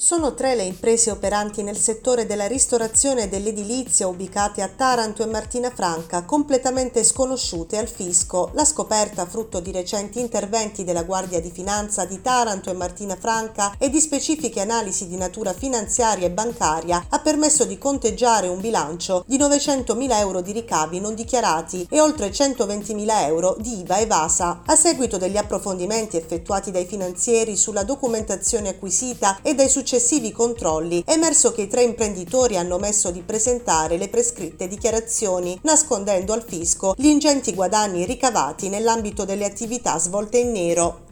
Sono tre le imprese operanti nel settore della ristorazione e dell'edilizia ubicate a Taranto e Martina Franca, completamente sconosciute al fisco. La scoperta, frutto di recenti interventi della Guardia di Finanza di Taranto e Martina Franca e di specifiche analisi di natura finanziaria e bancaria, ha permesso di conteggiare un bilancio di 900.000 euro di ricavi non dichiarati e oltre 120.000 euro di IVA evasa. A seguito degli approfondimenti effettuati dai finanzieri sulla documentazione acquisita e dai successivi successivi controlli è emerso che i tre imprenditori hanno omesso di presentare le prescritte dichiarazioni, nascondendo al fisco gli ingenti guadagni ricavati nell'ambito delle attività svolte in nero.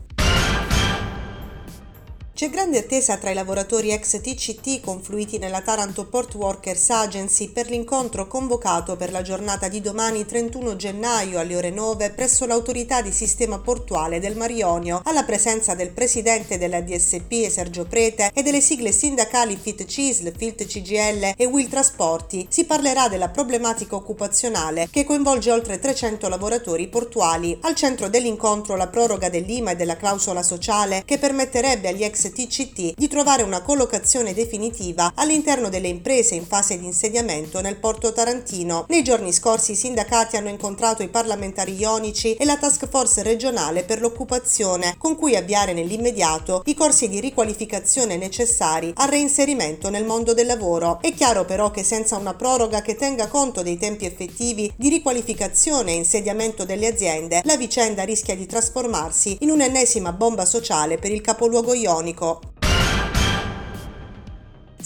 C'è grande attesa tra i lavoratori ex TCT confluiti nella Taranto Port Workers Agency per l'incontro convocato per la giornata di domani 31 gennaio alle ore 9 presso l'autorità di sistema portuale del Marionio, alla presenza del presidente della DSP Sergio Prete e delle sigle sindacali FIT CISL, FILT CGL e Will Trasporti. Si parlerà della problematica occupazionale che coinvolge oltre 300 lavoratori portuali. Al centro dell'incontro la proroga dell'IMA e della clausola sociale che permetterebbe agli ex TCT di trovare una collocazione definitiva all'interno delle imprese in fase di insediamento nel porto tarantino. Nei giorni scorsi i sindacati hanno incontrato i parlamentari ionici e la task force regionale per l'occupazione, con cui avviare nell'immediato i corsi di riqualificazione necessari al reinserimento nel mondo del lavoro. È chiaro però che senza una proroga che tenga conto dei tempi effettivi di riqualificazione e insediamento delle aziende, la vicenda rischia di trasformarsi in un'ennesima bomba sociale per il capoluogo ionico pubblico.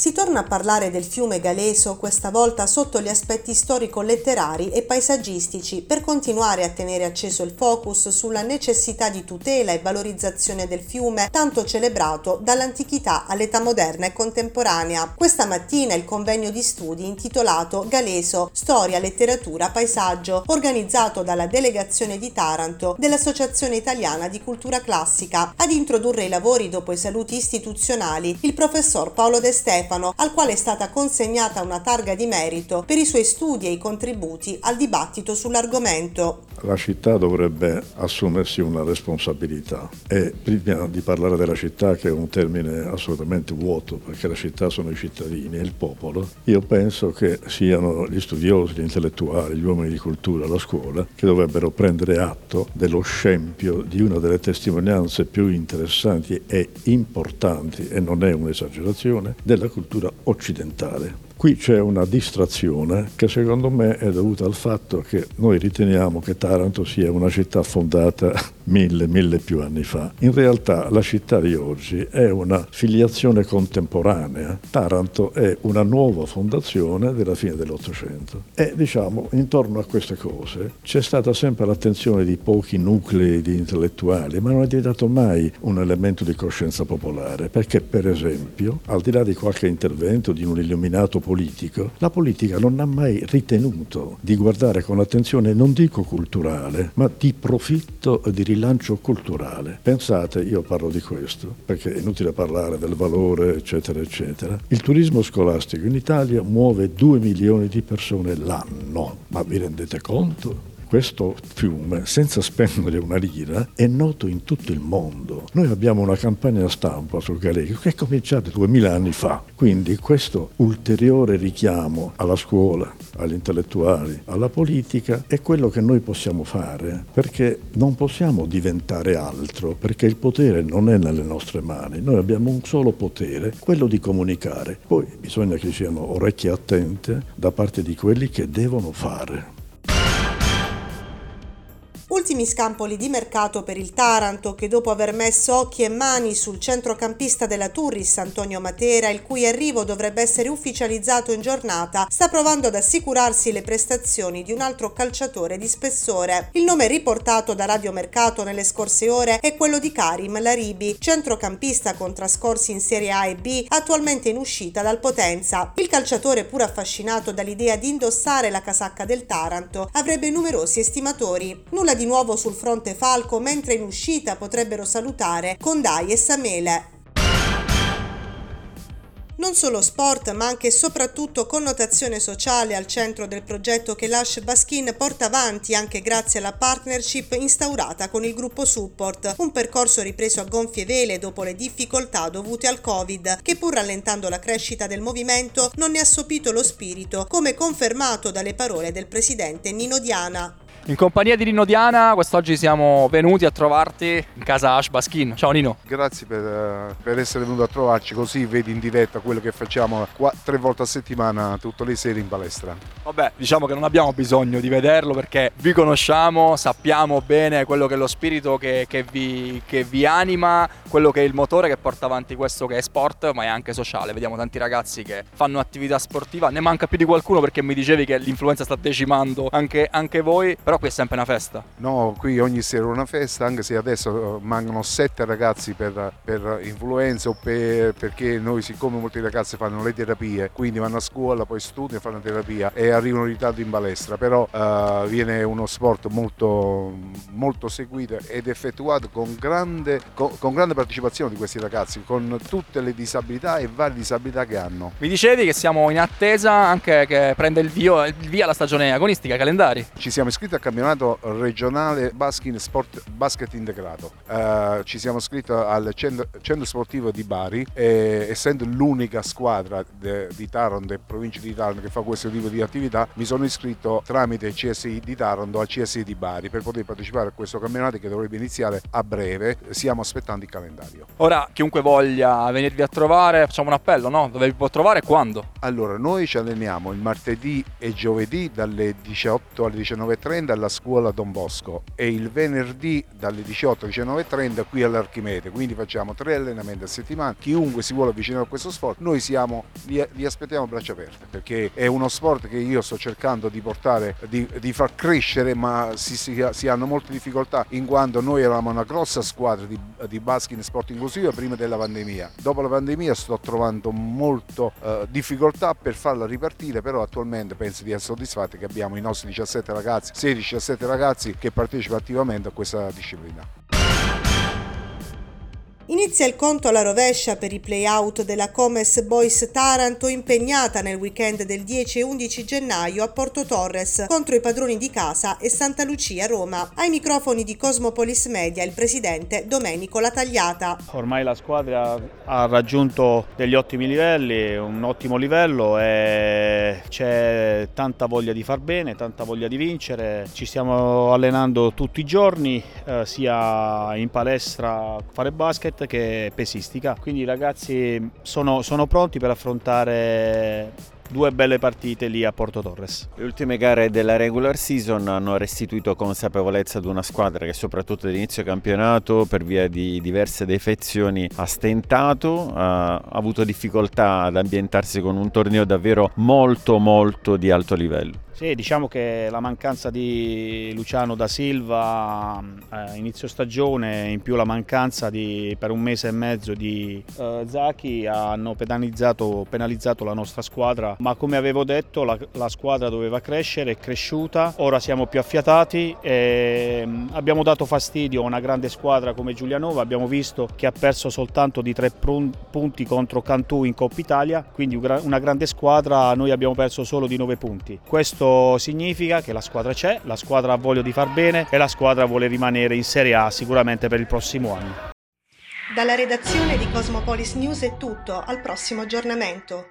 Si torna a parlare del fiume Galeso questa volta sotto gli aspetti storico-letterari e paesaggistici per continuare a tenere acceso il focus sulla necessità di tutela e valorizzazione del fiume tanto celebrato dall'antichità all'età moderna e contemporanea. Questa mattina il convegno di studi intitolato Galeso Storia, Letteratura, Paesaggio organizzato dalla delegazione di Taranto dell'Associazione Italiana di Cultura Classica. Ad introdurre i lavori dopo i saluti istituzionali il professor Paolo De Stefano Stefano, al quale è stata consegnata una targa di merito per i suoi studi e i contributi al dibattito sull'argomento. La città dovrebbe assumersi una responsabilità e prima di parlare della città, che è un termine assolutamente vuoto, perché la città sono i cittadini e il popolo, io penso che siano gli studiosi, gli intellettuali, gli uomini di cultura, la scuola, che dovrebbero prendere atto dello scempio di una delle testimonianze più interessanti e importanti, e non è un'esagerazione, della cultura cultura occidentale. Qui c'è una distrazione che secondo me è dovuta al fatto che noi riteniamo che Taranto sia una città fondata mille, mille più anni fa. In realtà la città di oggi è una filiazione contemporanea. Taranto è una nuova fondazione della fine dell'Ottocento. E diciamo, intorno a queste cose c'è stata sempre l'attenzione di pochi nuclei di intellettuali, ma non è diventato mai un elemento di coscienza popolare, perché per esempio, al di là di qualche intervento di un illuminato politico, la politica non ha mai ritenuto di guardare con attenzione non dico culturale, ma di profitto e di rilancio culturale. Pensate, io parlo di questo, perché è inutile parlare del valore, eccetera, eccetera. Il turismo scolastico in Italia muove 2 milioni di persone l'anno, ma vi rendete conto? Questo fiume, senza spendere una lira, è noto in tutto il mondo. Noi abbiamo una campagna stampa sul Galego che è cominciata duemila anni fa, quindi questo ulteriore richiamo alla scuola, agli intellettuali, alla politica è quello che noi possiamo fare, perché non possiamo diventare altro, perché il potere non è nelle nostre mani, noi abbiamo un solo potere, quello di comunicare. Poi bisogna che ci siano orecchie attente da parte di quelli che devono fare. Ultimi scampoli di mercato per il Taranto che dopo aver messo occhi e mani sul centrocampista della Turris Antonio Matera, il cui arrivo dovrebbe essere ufficializzato in giornata, sta provando ad assicurarsi le prestazioni di un altro calciatore di spessore. Il nome riportato da Radio Mercato nelle scorse ore è quello di Karim Laribi, centrocampista con trascorsi in Serie A e B, attualmente in uscita dal Potenza. Il calciatore, pur affascinato dall'idea di indossare la casacca del Taranto, avrebbe numerosi estimatori. Nulla di nuovo sul fronte Falco, mentre in uscita potrebbero salutare Condai e Samele. Non solo sport, ma anche e soprattutto connotazione sociale al centro del progetto che Lash Baskin porta avanti anche grazie alla partnership instaurata con il gruppo Support, un percorso ripreso a gonfie vele dopo le difficoltà dovute al Covid, che pur rallentando la crescita del movimento non ne ha sopito lo spirito, come confermato dalle parole del presidente Nino Diana. In compagnia di Nino Diana, quest'oggi siamo venuti a trovarti in casa Ash Baskin. Ciao Nino. Grazie per, eh, per, essere venuto a trovarci, così vedi in diretta quello che facciamo qua, tre volte a settimana, tutte le sere in palestra. Vabbè, diciamo che non abbiamo bisogno di vederlo perché vi conosciamo, sappiamo bene quello che è lo spirito che, che, vi, che vi anima, quello che è il motore che porta avanti questo che è sport, ma è anche sociale. Vediamo tanti ragazzi che fanno attività sportiva, ne manca più di qualcuno perché mi dicevi che l'influenza sta decimando anche, anche voi però qui è sempre una festa. No, qui ogni sera è una festa, anche se adesso eh, mancano sette ragazzi per, per influenza o per, perché noi siccome molti ragazzi fanno le terapie, quindi vanno a scuola, poi studiano, fanno terapia e arrivano in ritardo in palestra, però uh, viene uno sport molto, molto seguito ed effettuato con grande, con, con grande partecipazione di questi ragazzi, con tutte le disabilità e varie disabilità che hanno. Mi dicevi che siamo in attesa anche che prenda il, via, il via la stagione agonistica, calendari. Ci siamo iscritti a campionato regionale Baskin Sport Basket Integrato. Uh, ci siamo iscritti al centro, centro sportivo di Bari e essendo l'unica squadra de, di Taranto e provincia di Taranto che fa questo tipo di attività mi sono iscritto tramite CSI di Taranto al CSI di Bari per poter partecipare a questo campionato che dovrebbe iniziare a breve. Stiamo aspettando il calendario. Ora chiunque voglia venirvi a trovare facciamo un appello, no? Dove vi può trovare e quando? Allora noi ci alleniamo il martedì e giovedì dalle 18 alle 19.30 alla scuola Don Bosco e il venerdì dalle 18 alle 19.30 qui all'Archimede, quindi facciamo tre allenamenti a settimana. Chiunque si vuole avvicinare a questo sport, noi siamo, li, li aspettiamo a braccia aperte perché è uno sport che io sto cercando di portare, di, di far crescere, ma si, si, si, hanno molte difficoltà in quanto noi eravamo una grossa squadra di, di basket in sport inclusivo prima della pandemia. Dopo la pandemia sto trovando molto uh, difficoltà per farla ripartire, però attualmente penso di essere soddisfatti che abbiamo i nostri 17 ragazzi, 16-17 ragazzi che partecipano attivamente a questa disciplina. Inizia il conto alla rovescia per i play-out della Comes Boys Taranto impegnata nel weekend del 10 e 11 gennaio a Porto Torres contro i padroni di casa e Santa Lucia Roma. Ai microfoni di Cosmopolis Media il presidente Domenico Latagliata. Ormai la squadra ha raggiunto degli ottimi livelli, un ottimo livello e c'è tanta voglia di far bene, tanta voglia di vincere. Ci stiamo allenando tutti i giorni, eh, sia in palestra a fare basket che pesistica, quindi i ragazzi sono, sono pronti per affrontare due belle partite lì a Porto Torres. Le ultime gare della regular season hanno restituito consapevolezza ad una squadra che soprattutto all'inizio campionato per via di diverse defezioni ha stentato, ha avuto difficoltà ad ambientarsi con un torneo davvero molto molto di alto livello. Sì, diciamo che la mancanza di Luciano da Silva eh, inizio stagione, in più la mancanza di, per un mese e mezzo di eh, Zacchi hanno penalizzato, penalizzato, la nostra squadra, ma come avevo detto la, la, squadra doveva crescere, è cresciuta, ora siamo più affiatati e mm, abbiamo dato fastidio a una grande squadra come Giulianova, abbiamo visto che ha perso soltanto di tre punti contro Cantù in Coppa Italia, quindi una grande squadra, noi abbiamo perso solo di nove punti. Questo significa che la squadra c'è, la squadra ha voglia di far bene e la squadra vuole rimanere in Serie A sicuramente per il prossimo anno. Dalla redazione di Cosmopolis News è tutto, al prossimo aggiornamento.